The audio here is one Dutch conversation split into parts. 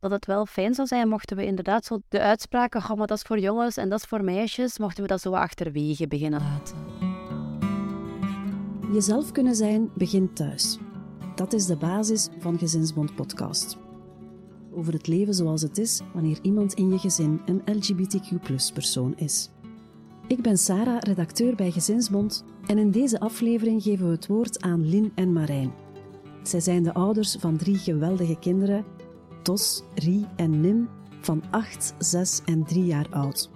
dat het wel fijn zou zijn mochten we inderdaad zo de uitspraken, oh, maar dat is voor jongens en dat is voor meisjes, mochten we dat zo achterwege beginnen laten. Jezelf kunnen zijn begint thuis. Dat is de basis van Gezinsbond Podcast. Over het leven zoals het is wanneer iemand in je gezin een LGBTQ-persoon is. Ik ben Sarah, redacteur bij Gezinsbond, en in deze aflevering geven we het woord aan Lin en Marijn. Zij zijn de ouders van drie geweldige kinderen, Tos, Rie en Nim, van 8, 6 en 3 jaar oud.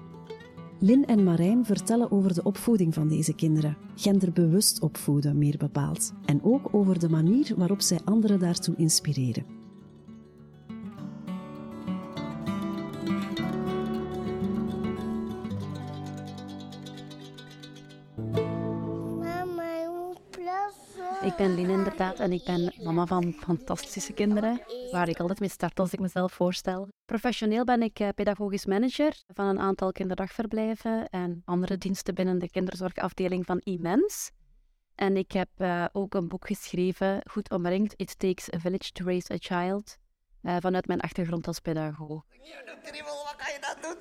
Lin en Marijn vertellen over de opvoeding van deze kinderen, genderbewust opvoeden meer bepaald, en ook over de manier waarop zij anderen daartoe inspireren. Ik ben Lien inderdaad en ik ben mama van fantastische kinderen, waar ik altijd mee start als ik mezelf voorstel. Professioneel ben ik eh, pedagogisch manager van een aantal kinderdagverblijven en andere diensten binnen de kinderzorgafdeling van Imens. En ik heb uh, ook een boek geschreven, Goed omringd, It Takes a Village to Raise a Child, uh, vanuit mijn achtergrond als pedagoog.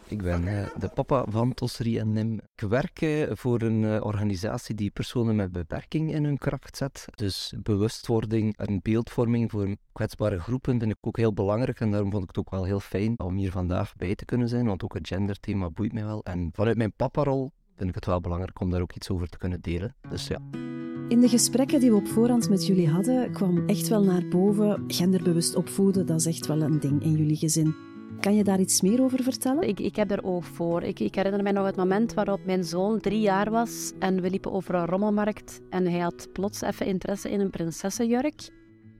Ik ben uh, de papa van Tosserie en Nim. Ik werk uh, voor een organisatie die personen met beperking in hun kracht zet. Dus bewustwording en beeldvorming voor kwetsbare groepen vind ik ook heel belangrijk. En daarom vond ik het ook wel heel fijn om hier vandaag bij te kunnen zijn. Want ook het genderthema boeit mij wel. En vanuit mijn paparol vind ik het wel belangrijk om daar ook iets over te kunnen delen. Dus ja. In de gesprekken die we op voorhand met jullie hadden, kwam echt wel naar boven. Genderbewust opvoeden, dat is echt wel een ding in jullie gezin. Kan je daar iets meer over vertellen? Ik, ik heb er oog voor. Ik, ik, herinner mij nog het moment waarop mijn zoon drie jaar was en we liepen over een rommelmarkt en hij had plots even interesse in een prinsessenjurk,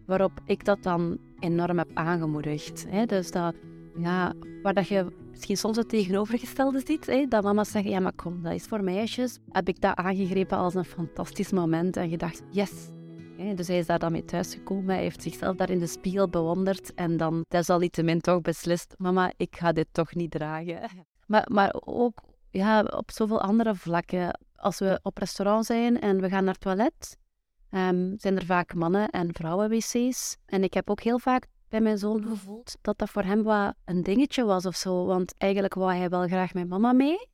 waarop ik dat dan enorm heb aangemoedigd. Hè? Dus dat, ja, waar dat je misschien soms het tegenovergestelde ziet, hè? dat mama's zeggen, ja maar kom, dat is voor meisjes, heb ik dat aangegrepen als een fantastisch moment en gedacht, yes, dus hij is daar dan mee thuisgekomen. Hij heeft zichzelf daar in de spiegel bewonderd. En dan desalniettemin toch beslist: Mama, ik ga dit toch niet dragen. Maar, maar ook ja, op zoveel andere vlakken. Als we op restaurant zijn en we gaan naar het toilet, um, zijn er vaak mannen- en vrouwen-wc's. En ik heb ook heel vaak bij mijn zoon gevoeld dat dat voor hem wat een dingetje was of zo. Want eigenlijk wou hij wel graag met mama mee.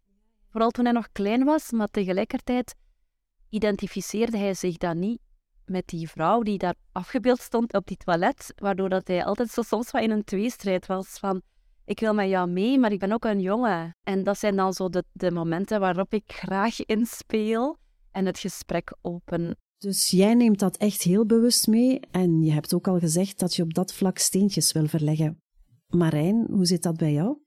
Vooral toen hij nog klein was, maar tegelijkertijd identificeerde hij zich dan niet met die vrouw die daar afgebeeld stond op die toilet, waardoor dat hij altijd zo soms wat in een tweestrijd was van ik wil met jou mee, maar ik ben ook een jongen. En dat zijn dan zo de, de momenten waarop ik graag inspeel en het gesprek open. Dus jij neemt dat echt heel bewust mee en je hebt ook al gezegd dat je op dat vlak steentjes wil verleggen. Marijn, hoe zit dat bij jou?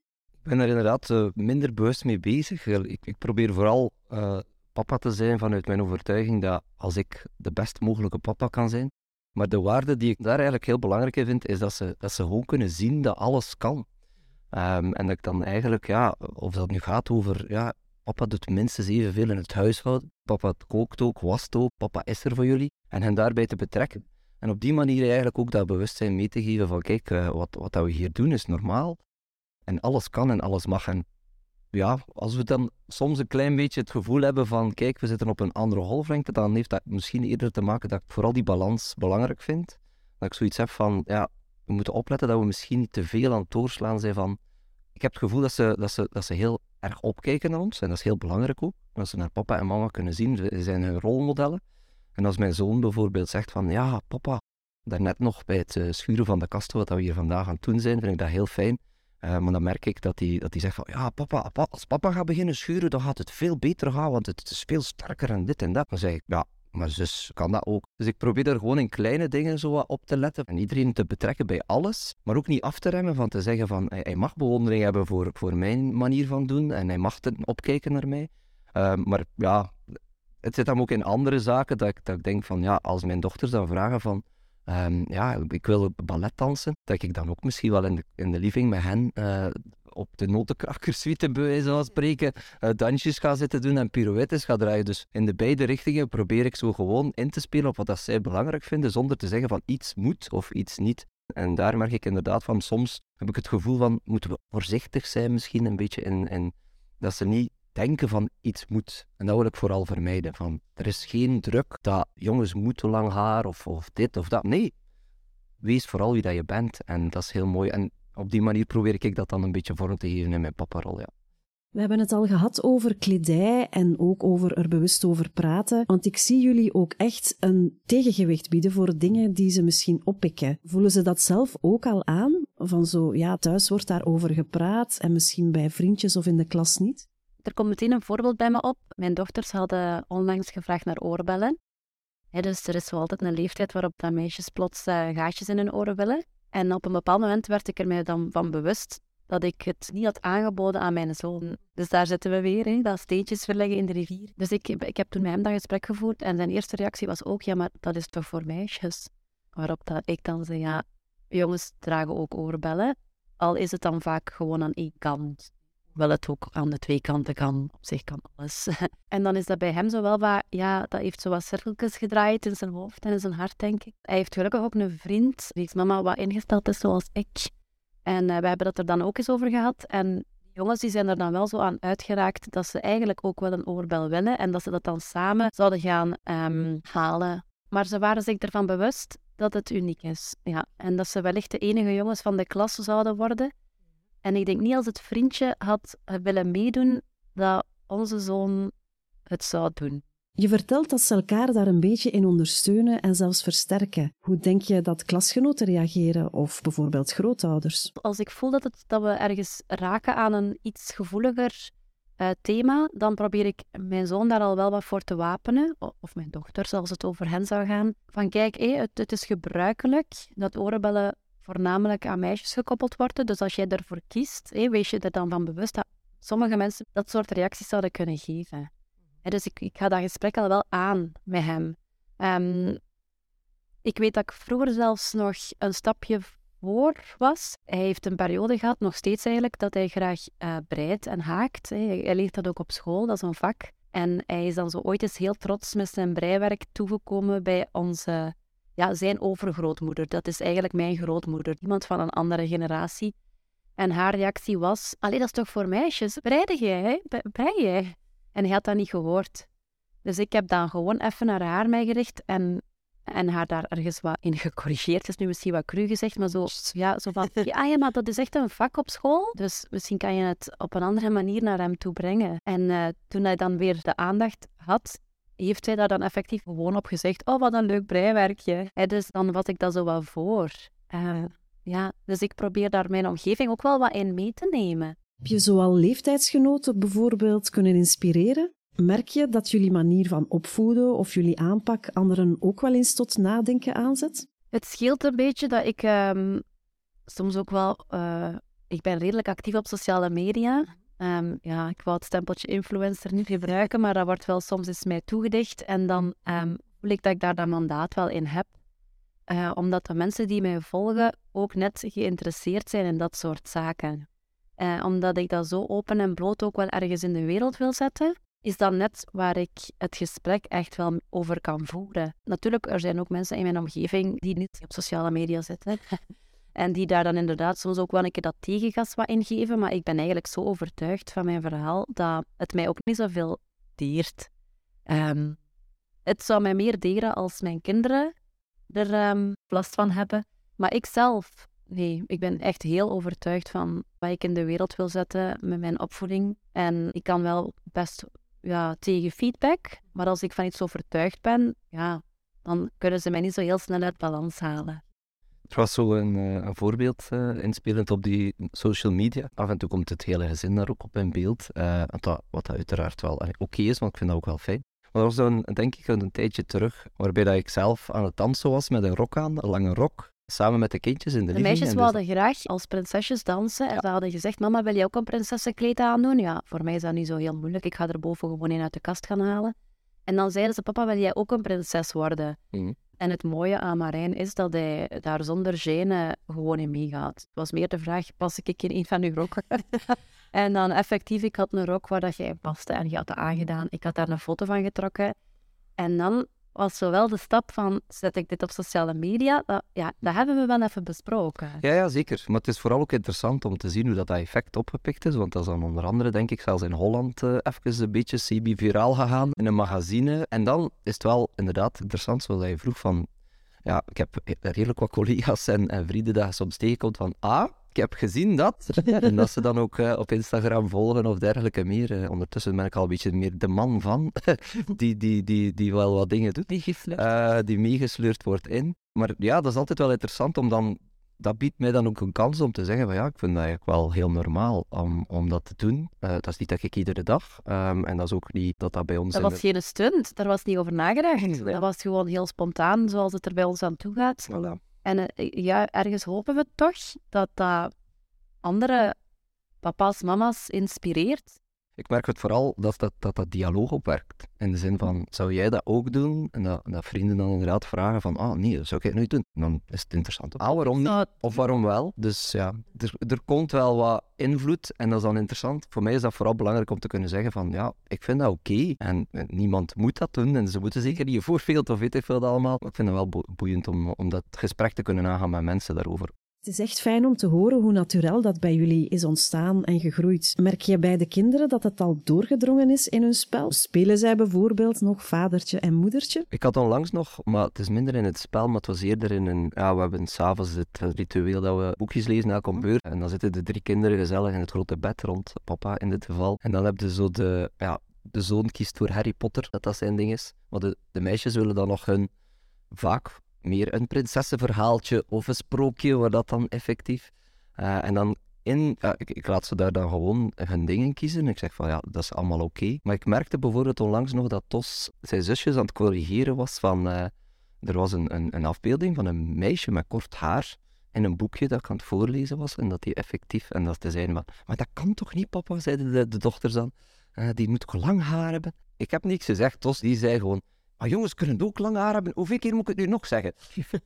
Ik ben er inderdaad uh, minder bewust mee bezig. Ik, ik probeer vooral uh, papa te zijn vanuit mijn overtuiging dat als ik de best mogelijke papa kan zijn. Maar de waarde die ik daar eigenlijk heel belangrijk in vind, is dat ze, dat ze gewoon kunnen zien dat alles kan. Um, en dat ik dan eigenlijk, ja, of dat nu gaat over, ja, papa doet minstens evenveel in het huishouden. Papa kookt ook, wast ook, papa is er voor jullie. En hen daarbij te betrekken. En op die manier eigenlijk ook dat bewustzijn mee te geven van, kijk, uh, wat, wat we hier doen is normaal. En alles kan en alles mag. En ja, als we dan soms een klein beetje het gevoel hebben van, kijk, we zitten op een andere golflengte, dan heeft dat misschien eerder te maken dat ik vooral die balans belangrijk vind. Dat ik zoiets heb van, ja, we moeten opletten dat we misschien niet te veel aan het doorslaan zijn van... Ik heb het gevoel dat ze, dat ze, dat ze heel erg opkijken naar ons, en dat is heel belangrijk ook. Dat ze naar papa en mama kunnen zien, ze zijn hun rolmodellen. En als mijn zoon bijvoorbeeld zegt van, ja, papa, daarnet nog bij het eh, schuren van de kasten, wat we hier vandaag aan het doen zijn, vind ik dat heel fijn. Uh, maar dan merk ik dat hij dat zegt van, ja papa, als papa gaat beginnen schuren, dan gaat het veel beter gaan, want het is veel sterker en dit en dat. Dan zeg ik, ja, maar zus kan dat ook. Dus ik probeer er gewoon in kleine dingen zo wat op te letten en iedereen te betrekken bij alles, maar ook niet af te remmen van te zeggen van, hij, mag bewondering hebben voor, voor mijn manier van doen en hij mag opkijken naar mij. Uh, maar ja, het zit dan ook in andere zaken dat ik, dat ik denk van, ja, als mijn dochters dan vragen van, Um, ja, ik wil ballet dansen. Dat ik dan ook misschien wel in de, in de living met hen uh, op de notenkrakkersuite, bij wijze van spreken, uh, dansjes ga zitten doen en pirouettes ga draaien. Dus in de beide richtingen probeer ik zo gewoon in te spelen op wat dat zij belangrijk vinden, zonder te zeggen van iets moet of iets niet. En daar merk ik inderdaad van, soms heb ik het gevoel van, moeten we voorzichtig zijn misschien een beetje in, in dat ze niet denken van iets moet. En dat wil ik vooral vermijden. Van, er is geen druk dat jongens moeten lang haar of, of dit of dat. Nee, wees vooral wie dat je bent. En dat is heel mooi. En op die manier probeer ik dat dan een beetje vorm te geven in mijn papa-rol, ja. We hebben het al gehad over kledij en ook over er bewust over praten. Want ik zie jullie ook echt een tegengewicht bieden voor dingen die ze misschien oppikken. Voelen ze dat zelf ook al aan? Van zo, ja, thuis wordt daarover gepraat en misschien bij vriendjes of in de klas niet? Er komt meteen een voorbeeld bij me op. Mijn dochters hadden onlangs gevraagd naar oorbellen. dus er is wel altijd een leeftijd waarop dat meisjes plots uh, gaatjes in hun oren willen. En op een bepaald moment werd ik er mij dan van bewust dat ik het niet had aangeboden aan mijn zoon. Dus daar zitten we weer, hè, dat steentjes verleggen in de rivier. Dus ik, ik heb toen met hem dat gesprek gevoerd en zijn eerste reactie was ook, ja, maar dat is toch voor meisjes? Waarop dat ik dan zei, ja, jongens dragen ook oorbellen, al is het dan vaak gewoon aan één kant. Wel het ook aan de twee kanten kan, op zich kan alles. en dan is dat bij hem zo wel wat, ja, dat heeft zo wat cirkeltjes gedraaid in zijn hoofd en in zijn hart, denk ik. Hij heeft gelukkig ook een vriend, die is mama wat ingesteld is zoals ik. En uh, we hebben het er dan ook eens over gehad. En jongens die zijn er dan wel zo aan uitgeraakt dat ze eigenlijk ook wel een oorbel willen en dat ze dat dan samen zouden gaan um, halen. Maar ze waren zich ervan bewust dat het uniek is. Ja. En dat ze wellicht de enige jongens van de klas zouden worden. En ik denk niet als het vriendje had willen meedoen, dat onze zoon het zou doen. Je vertelt dat ze elkaar daar een beetje in ondersteunen en zelfs versterken. Hoe denk je dat klasgenoten reageren of bijvoorbeeld grootouders? Als ik voel dat, het, dat we ergens raken aan een iets gevoeliger uh, thema, dan probeer ik mijn zoon daar al wel wat voor te wapenen, of mijn dochter, als het over hen zou gaan. Van kijk, hé, het, het is gebruikelijk dat oorbellen voornamelijk aan meisjes gekoppeld worden. Dus als jij ervoor kiest, hé, wees je er dan van bewust dat sommige mensen dat soort reacties zouden kunnen geven dus ik, ik ga dat gesprek al wel aan met hem. Um, ik weet dat ik vroeger zelfs nog een stapje voor was. Hij heeft een periode gehad, nog steeds eigenlijk, dat hij graag uh, breidt en haakt. Hij leert dat ook op school, dat is een vak. En hij is dan zo ooit eens heel trots met zijn breiwerk toegekomen bij onze, ja, zijn overgrootmoeder. Dat is eigenlijk mijn grootmoeder, iemand van een andere generatie. En haar reactie was, allee, dat is toch voor meisjes? Breide jij, hè? Brei jij? En hij had dat niet gehoord. Dus ik heb dan gewoon even naar haar mij gericht en, en haar daar ergens wat in gecorrigeerd. Het is nu misschien wat cru gezegd, maar zo, ja, zo van... Ja, ja, maar dat is echt een vak op school. Dus misschien kan je het op een andere manier naar hem toe brengen. En uh, toen hij dan weer de aandacht had, heeft hij daar dan effectief gewoon op gezegd: Oh, wat een leuk breiwerkje. Dus dan was ik dat zo wel voor. Uh, ja, dus ik probeer daar mijn omgeving ook wel wat in mee te nemen. Heb je zoal leeftijdsgenoten bijvoorbeeld kunnen inspireren? Merk je dat jullie manier van opvoeden of jullie aanpak anderen ook wel eens tot nadenken aanzet? Het scheelt een beetje dat ik um, soms ook wel... Uh, ik ben redelijk actief op sociale media. Um, ja, ik wou het stempeltje influencer niet gebruiken, maar dat wordt wel soms eens mij toegedicht. En dan um, voel ik dat ik daar dat mandaat wel in heb. Uh, omdat de mensen die mij volgen ook net geïnteresseerd zijn in dat soort zaken. Eh, omdat ik dat zo open en bloot ook wel ergens in de wereld wil zetten, is dat net waar ik het gesprek echt wel over kan voeren. Natuurlijk, er zijn ook mensen in mijn omgeving die niet op sociale media zitten. En die daar dan inderdaad soms ook wel een keer dat tegengas wat ingeven. Maar ik ben eigenlijk zo overtuigd van mijn verhaal dat het mij ook niet zoveel deert. Um, het zou mij meer deren als mijn kinderen er um, last van hebben. Maar ik zelf Nee, ik ben echt heel overtuigd van wat ik in de wereld wil zetten met mijn opvoeding. En ik kan wel best ja, tegen feedback, maar als ik van iets overtuigd ben, ja, dan kunnen ze mij niet zo heel snel uit balans halen. Er was zo een, eh, een voorbeeld uh, inspelend op die social media. Af en toe komt het hele gezin daar ook op in beeld. Uh, wat, wat uiteraard wel oké is, want ik vind dat ook wel fijn. Maar er was dan, denk ik, een tijdje terug, waarbij dat ik zelf aan het dansen was met een rok aan, een lange rok samen met de kindjes in de, de meisjes dus wilden graag als prinsesjes dansen. En ze hadden gezegd, mama, wil je ook een prinsessenkleed aandoen? Ja, voor mij is dat niet zo heel moeilijk. Ik ga er boven gewoon in uit de kast gaan halen. En dan zeiden ze, papa, wil jij ook een prinses worden? Mhm. En het mooie aan Marijn is dat hij daar zonder gene gewoon in meegaat. Het was meer de vraag, pas ik in een van uw rokken? en dan effectief, ik had een rok waar dat jij paste en je had dat aangedaan. Ik had daar een foto van getrokken. En dan was zowel de stap van, zet ik dit op sociale media, dat, ja, dat hebben we wel even besproken. Ja, ja, zeker. Maar het is vooral ook interessant om te zien hoe dat, effect opgepikt is, want dat is dan onder andere, denk ik, zelfs in Holland uh, even een beetje semi-viraal gegaan in een magazine. En dan is het wel inderdaad interessant, zoals je vroeg, van... Ja, ik heb redelijk wat collega's en, en vrienden dat soms tegenkomt van... Ah, ik heb gezien dat. en dat ze dan ook eh, op Instagram volgen of dergelijke meer. Eh, ondertussen ben ik al een beetje meer de man van, die, die, die, die wel wat dingen doet. Uh, die meegesleurd wordt in. Maar ja, dat is altijd wel interessant om dan dat biedt mij dan ook een kans om te zeggen van ja, ik vind dat eigenlijk wel heel normaal om, om dat te doen. Dat is niet dat ik iedere dag. Um, en dat is ook niet dat dat bij ons... Dat was geen stunt, daar was niet over nagedacht. Nee. Dat was gewoon heel spontaan, zoals het er bij ons aan toe gaat. Voilà. En uh, ja, ergens hopen we toch dat dat andere papa's, mama's inspireert. Ik merk het vooral dat dat, dat, dat dialoog opwerkt. In de zin van, zou jij dat ook doen? En dat, dat vrienden dan inderdaad vragen van, ah nee, dat zou ik het nooit doen. dan is het interessant. Ah, waarom niet? Of waarom wel? Dus ja, er, er komt wel wat invloed en dat is dan interessant. Voor mij is dat vooral belangrijk om te kunnen zeggen van, ja, ik vind dat oké. En, niemand moet dat doen en ze moeten zeker niet je voorbeeld of weet ik veel allemaal. Maar ik vind het wel boeiend om, om dat gesprek te kunnen aangaan met mensen daarover. Het is echt fijn om te horen hoe natuurlijk dat bij jullie is ontstaan en gegroeid. Merk je bij de kinderen dat het al doorgedrongen is in hun spel? Spelen zij bijvoorbeeld nog vadertje en moedertje? Ik had onlangs nog, maar het is minder in het spel, maar het was eerder in een... Ja, we hebben s'avonds het ritueel dat we boekjes lezen elke beurt. En dan zitten de drie kinderen gezellig in het grote bed rond papa in dit geval. En dan heb je zo de... Ja, de zoon kiest voor Harry Potter, dat dat zijn ding is. Maar de, de meisjes willen dan nog hun vaak meer een prinsessenverhaaltje of een sprookje, waar dat dan effectief. Uh, en dan in, ik, ik, laat ze daar dan gewoon hun dingen kiezen. Ik zeg van ja, dat is allemaal oké. Maar ik merkte bijvoorbeeld onlangs nog dat Tos zijn zusjes aan het corrigeren was van. Uh, er was een, een, een, afbeelding van een meisje met kort haar in een boekje dat ik aan het voorlezen was. En dat die effectief. En dat ze zeiden van. Maar dat kan toch niet, papa? zeiden de, de dochters dan. Uh, die moet toch lang haar hebben? Ik heb niks gezegd. Tos die zei gewoon. Maar jongens kunnen ook lang haar hebben. Hoeveel keer moet ik het nu nog zeggen?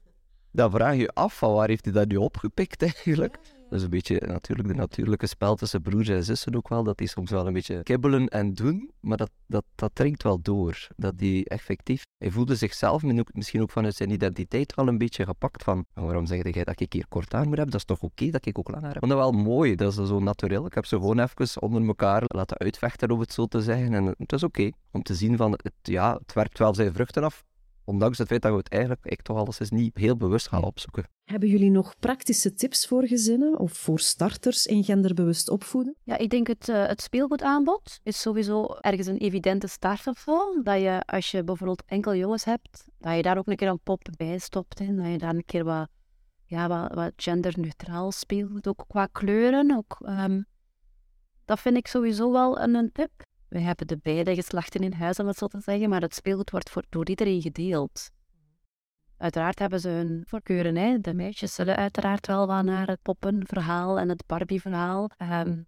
Dan vraag je af van waar heeft hij dat nu opgepikt eigenlijk. Dat is een beetje natuurlijk de natuurlijke spel tussen broers en zussen ook wel. Dat die soms wel een beetje kibbelen en doen. Maar dat, dat, dat dringt wel door. Dat die effectief... Hij voelde zichzelf, misschien ook vanuit zijn identiteit, wel een beetje gepakt van... Waarom zeg jij dat ik hier kort haar moet hebben? Dat is toch oké dat ik ook lang heb? Ik vond dat wel mooi. Dat is zo natuurlijk. Ik heb ze gewoon even onder elkaar laten uitvechten, om het zo te zeggen. En het is oké om te zien van... Het, ja, het werpt wel zijn vruchten af. Ondanks het feit dat we het eigenlijk, ik toch alles is niet heel bewust gaan opzoeken. Hebben jullie nog praktische tips voor gezinnen of voor starters in genderbewust opvoeden? Ja, ik denk het, uh, het speelgoedaanbod is sowieso ergens een evidente startafval. Dat je, als je bijvoorbeeld enkel jongens hebt, dat je daar ook een keer een pop bij stopt. en Dat je daar een keer wat, ja, wat, wat genderneutraal speelt, ook qua kleuren. Ook, um, dat vind ik sowieso wel een, een tip. We hebben de beide geslachten in huis, om het zo te zeggen, maar het speelgoed wordt voor, door iedereen gedeeld. Uiteraard hebben ze hun voorkeuren. Hè. De meisjes zullen uiteraard wel wat naar het poppenverhaal en het Barbie-verhaal. Um,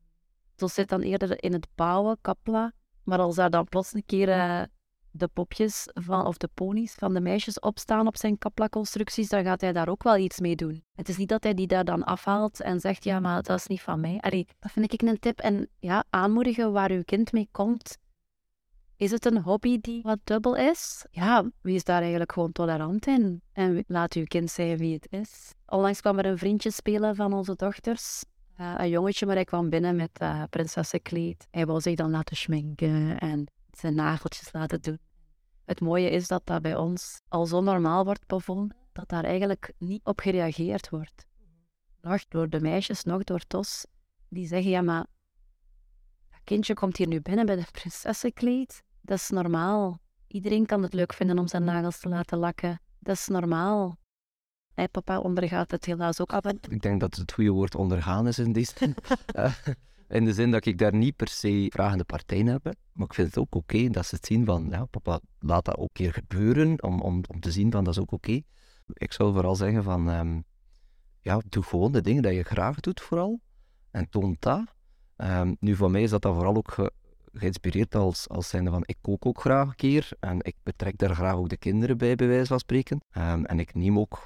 zo zit dan eerder in het bouwen, kapla. Maar als daar dan plots een keer uh, de popjes van, of de ponies van de meisjes opstaan op zijn kapla-constructies, dan gaat hij daar ook wel iets mee doen. Het is niet dat hij die daar dan afhaalt en zegt, ja, maar dat is niet van mij. Allee, dat vind ik een tip. En ja, aanmoedigen waar uw kind mee komt. Is het een hobby die wat dubbel is? Ja, wees daar eigenlijk gewoon tolerant in. En laat uw kind zeggen wie het is. Onlangs kwam er een vriendje spelen van onze dochters. Uh, een jongetje, maar hij kwam binnen met uh, prinsessenkleed. Hij wou zich dan laten schminken en zijn nageltjes laten doen. Het mooie is dat dat bij ons al zo normaal wordt bevonden, dat daar eigenlijk niet op gereageerd wordt. Nog door de meisjes, nog door Tos, die zeggen, ja maar, dat kindje komt hier nu binnen bij de prinsessenkleed. Dat is normaal. Iedereen kan het leuk vinden om zijn nagels te laten lakken. Dat is normaal. Hey, papa ondergaat het helaas ook af en Ik denk dat het goede woord ondergaan is in deze zin. In de zin dat ik daar niet per se vragende partijen heb. Maar ik vind het ook oké dat ze het zien van, ja, papa, laat dat ook een keer gebeuren, om, om, om te zien van, dat is ook oké. Ik zou vooral zeggen van, um, ja, doe gewoon de dingen die je graag doet vooral. En toon dat. Um, nu, voor mij is dat dan vooral ook ge geïnspireerd als, als zijnde van, ik kook ook graag een keer. En ik betrek daar graag ook de kinderen bij, bij wijze van spreken. Um, en ik neem ook,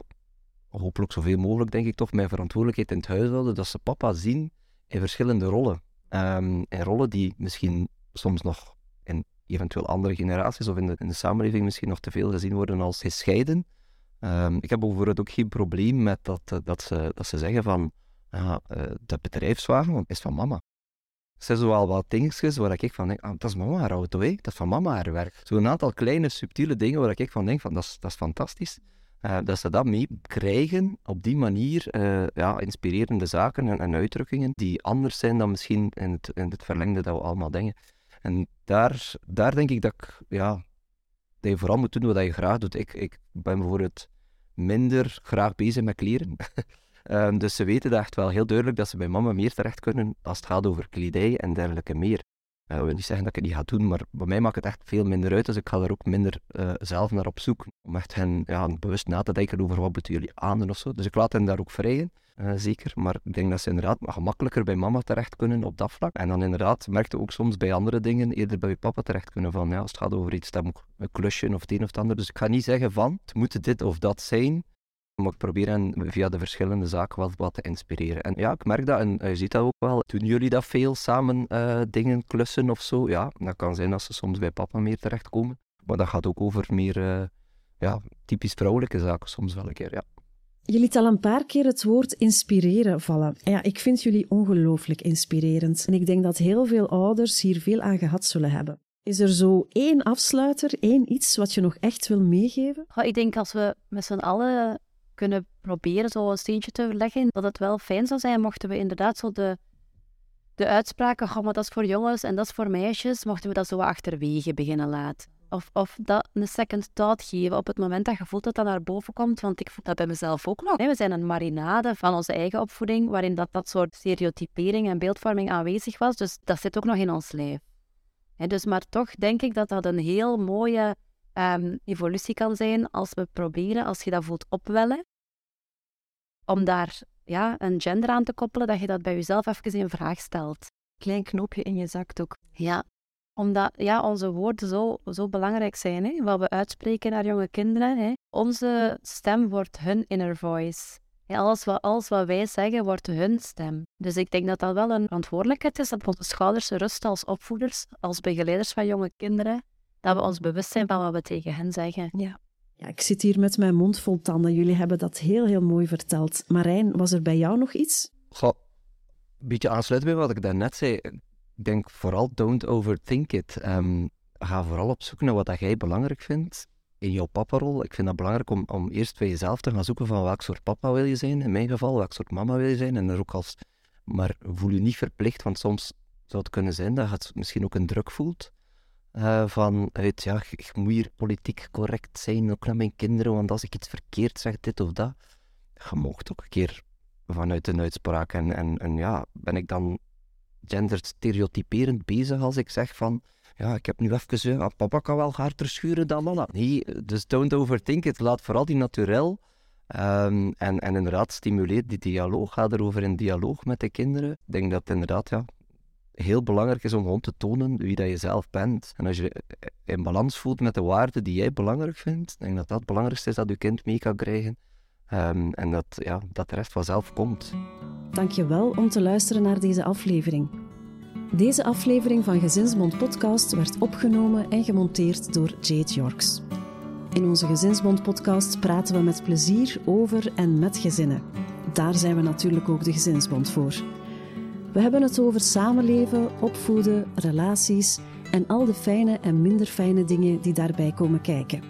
hopelijk zoveel mogelijk, denk ik toch, mijn verantwoordelijkheid in het huishouden, dat ze papa zien in verschillende rollen. Um, in rollen die misschien soms nog in eventueel andere generaties of in de, in de samenleving misschien nog te veel gezien worden als gescheiden. Um, ik heb bijvoorbeeld ook geen probleem met dat, eh, dat, ze, dat ze zeggen van ja, uh, dat bedrijfswagen is van mama. Er zijn zo wat dingetjes waar ik van denk, ah, dat is mama haar auto, hè? dat is van mama haar werk. Zo'n aantal kleine, subtiele dingen waar ik van denk, van, dat, is, dat is fantastisch. Uh, dat ze dat meekrijgen op die manier, uh, ja, inspirerende zaken en, en, uitdrukkingen die anders zijn dan misschien in het, in het verlengde dat we allemaal denken. En daar, daar denk ik dat, ja, dat je vooral moet doen wat je graag doet. Ik, ik ben bijvoorbeeld minder graag bezig met kleren. um, dus ze weten dat echt wel heel duidelijk dat ze bij mama meer terecht kunnen als het gaat over kledij en dergelijke meer. Uh, ik wil niet zeggen dat ik het niet ga doen, maar bij mij maakt het echt veel minder uit. Dus ik ga er ook minder uh, zelf naar op zoek. Om echt hen ja, bewust na te denken over wat moeten jullie aan of zo. Dus ik laat hen daar ook vrij in, uh, zeker. Maar ik denk dat ze inderdaad gemakkelijker bij mama terecht kunnen op dat vlak. En dan inderdaad merkte ook soms bij andere dingen eerder bij papa terecht kunnen. Van ja, als het gaat over iets, dan moet een klusje of het een of het ander. Dus ik ga niet zeggen van, het moet dit of dat zijn. Maar ik probeer hen via de verschillende zaken wel wat te inspireren. En ja, ik merk dat en je ziet dat ook wel. Doen jullie dat veel samen uh, dingen klussen of zo? Ja, dat kan zijn dat ze soms bij papa meer terechtkomen. Maar dat gaat ook over meer uh, ja, typisch vrouwelijke zaken soms wel een keer, ja. Je liet al een paar keer het woord inspireren vallen. Ja, ik vind jullie ongelooflijk inspirerend. En ik denk dat heel veel ouders hier veel aan gehad zullen hebben. Is er zo één afsluiter, één iets wat je nog echt wil meegeven? ik denk als we met z'n allen kunnen proberen zo een steentje te leggen, dat het wel fijn zou zijn mochten we inderdaad zo de, de uitspraken, oh, maar dat is voor jongens en dat is voor meisjes, mochten we dat zo achterwege beginnen laten. Of, of dat een second thought geven op het moment dat je voelt dat dat naar boven komt. Want ik voel dat bij mezelf ook nog. We zijn een marinade van onze eigen opvoeding, waarin dat, dat soort stereotypering en beeldvorming aanwezig was. Dus dat zit ook nog in ons lijf. Dus, maar toch denk ik dat dat een heel mooie um, evolutie kan zijn als we proberen, als je dat voelt opwellen, om daar ja, een gender aan te koppelen, dat je dat bij jezelf even in vraag stelt. Klein knoopje in je zak ook. Ja, omdat ja, onze woorden zo, zo belangrijk zijn, hè? wat we uitspreken naar jonge kinderen. Hè? Onze stem wordt hun inner voice. alles, wat, alles wat wij zeggen wordt hun stem. Dus ik denk dat dat wel een verantwoordelijkheid is dat onze schouders rusten als opvoeders, als begeleiders van jonge kinderen, dat we ons bewust zijn van wat we tegen hen zeggen. Ja. Ja, ik zit hier met mijn mond vol tanden. Jullie hebben dat heel, heel mooi verteld. Marijn, was er bij jou nog iets? Goh, een beetje aansluiten bij wat ik daarnet zei. Ik denk vooral don't overthink it. Um, ga vooral op zoek naar wat jij belangrijk vindt in jouw paparol. Ik vind dat belangrijk om, om eerst bij jezelf te gaan zoeken van welk soort papa wil je zijn, in mijn geval, welk soort mama wil je zijn. En er ook als, maar voel je niet verplicht, want soms zou het kunnen zijn dat je het misschien ook een druk voelt. Uh, vanuit, ja, ik moet hier politiek correct zijn, ook naar mijn kinderen, want als ik iets verkeerd zeg, dit of dat, je mocht ook een keer vanuit een uitspraak. En, en, en ja, ben ik dan genderstereotyperend bezig als ik zeg van, ja, ik heb nu even, ja, papa kan wel harder schuren dan mama. Nee, dus don't overthink it. Laat vooral die naturel um, en, en inderdaad stimuleer die dialoog. Ga erover in dialoog met de kinderen. Ik denk dat inderdaad, ja, heel belangrijk is om gewoon te tonen wie dat je zelf bent. En als je in balans voelt met de waarden die jij belangrijk vindt, denk ik dat dat het belangrijkste is dat je kind mee kan krijgen. Um, en dat, ja, dat de rest vanzelf komt. Dank je wel om te luisteren naar deze aflevering. Deze aflevering van Gezinsbond Podcast werd opgenomen en gemonteerd door Jade Yorks. In onze Gezinsbond Podcast praten we met plezier over en met gezinnen. Daar zijn we natuurlijk ook de Gezinsbond voor. We hebben het over samenleven, opvoeden, relaties en al de fijne en minder fijne dingen die daarbij komen kijken.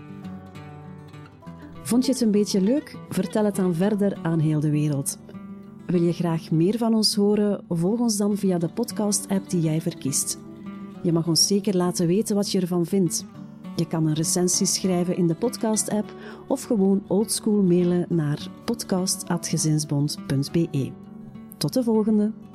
Vond je het een beetje leuk? Vertel het dan verder aan heel de wereld. Wil je graag meer van ons horen? Volg ons dan via de podcast-app die jij verkiest. Je mag ons zeker laten weten wat je ervan vindt. Je kan een recensie schrijven in de podcast-app of gewoon oldschool mailen naar podcast.gezinsbond.be. Tot de volgende!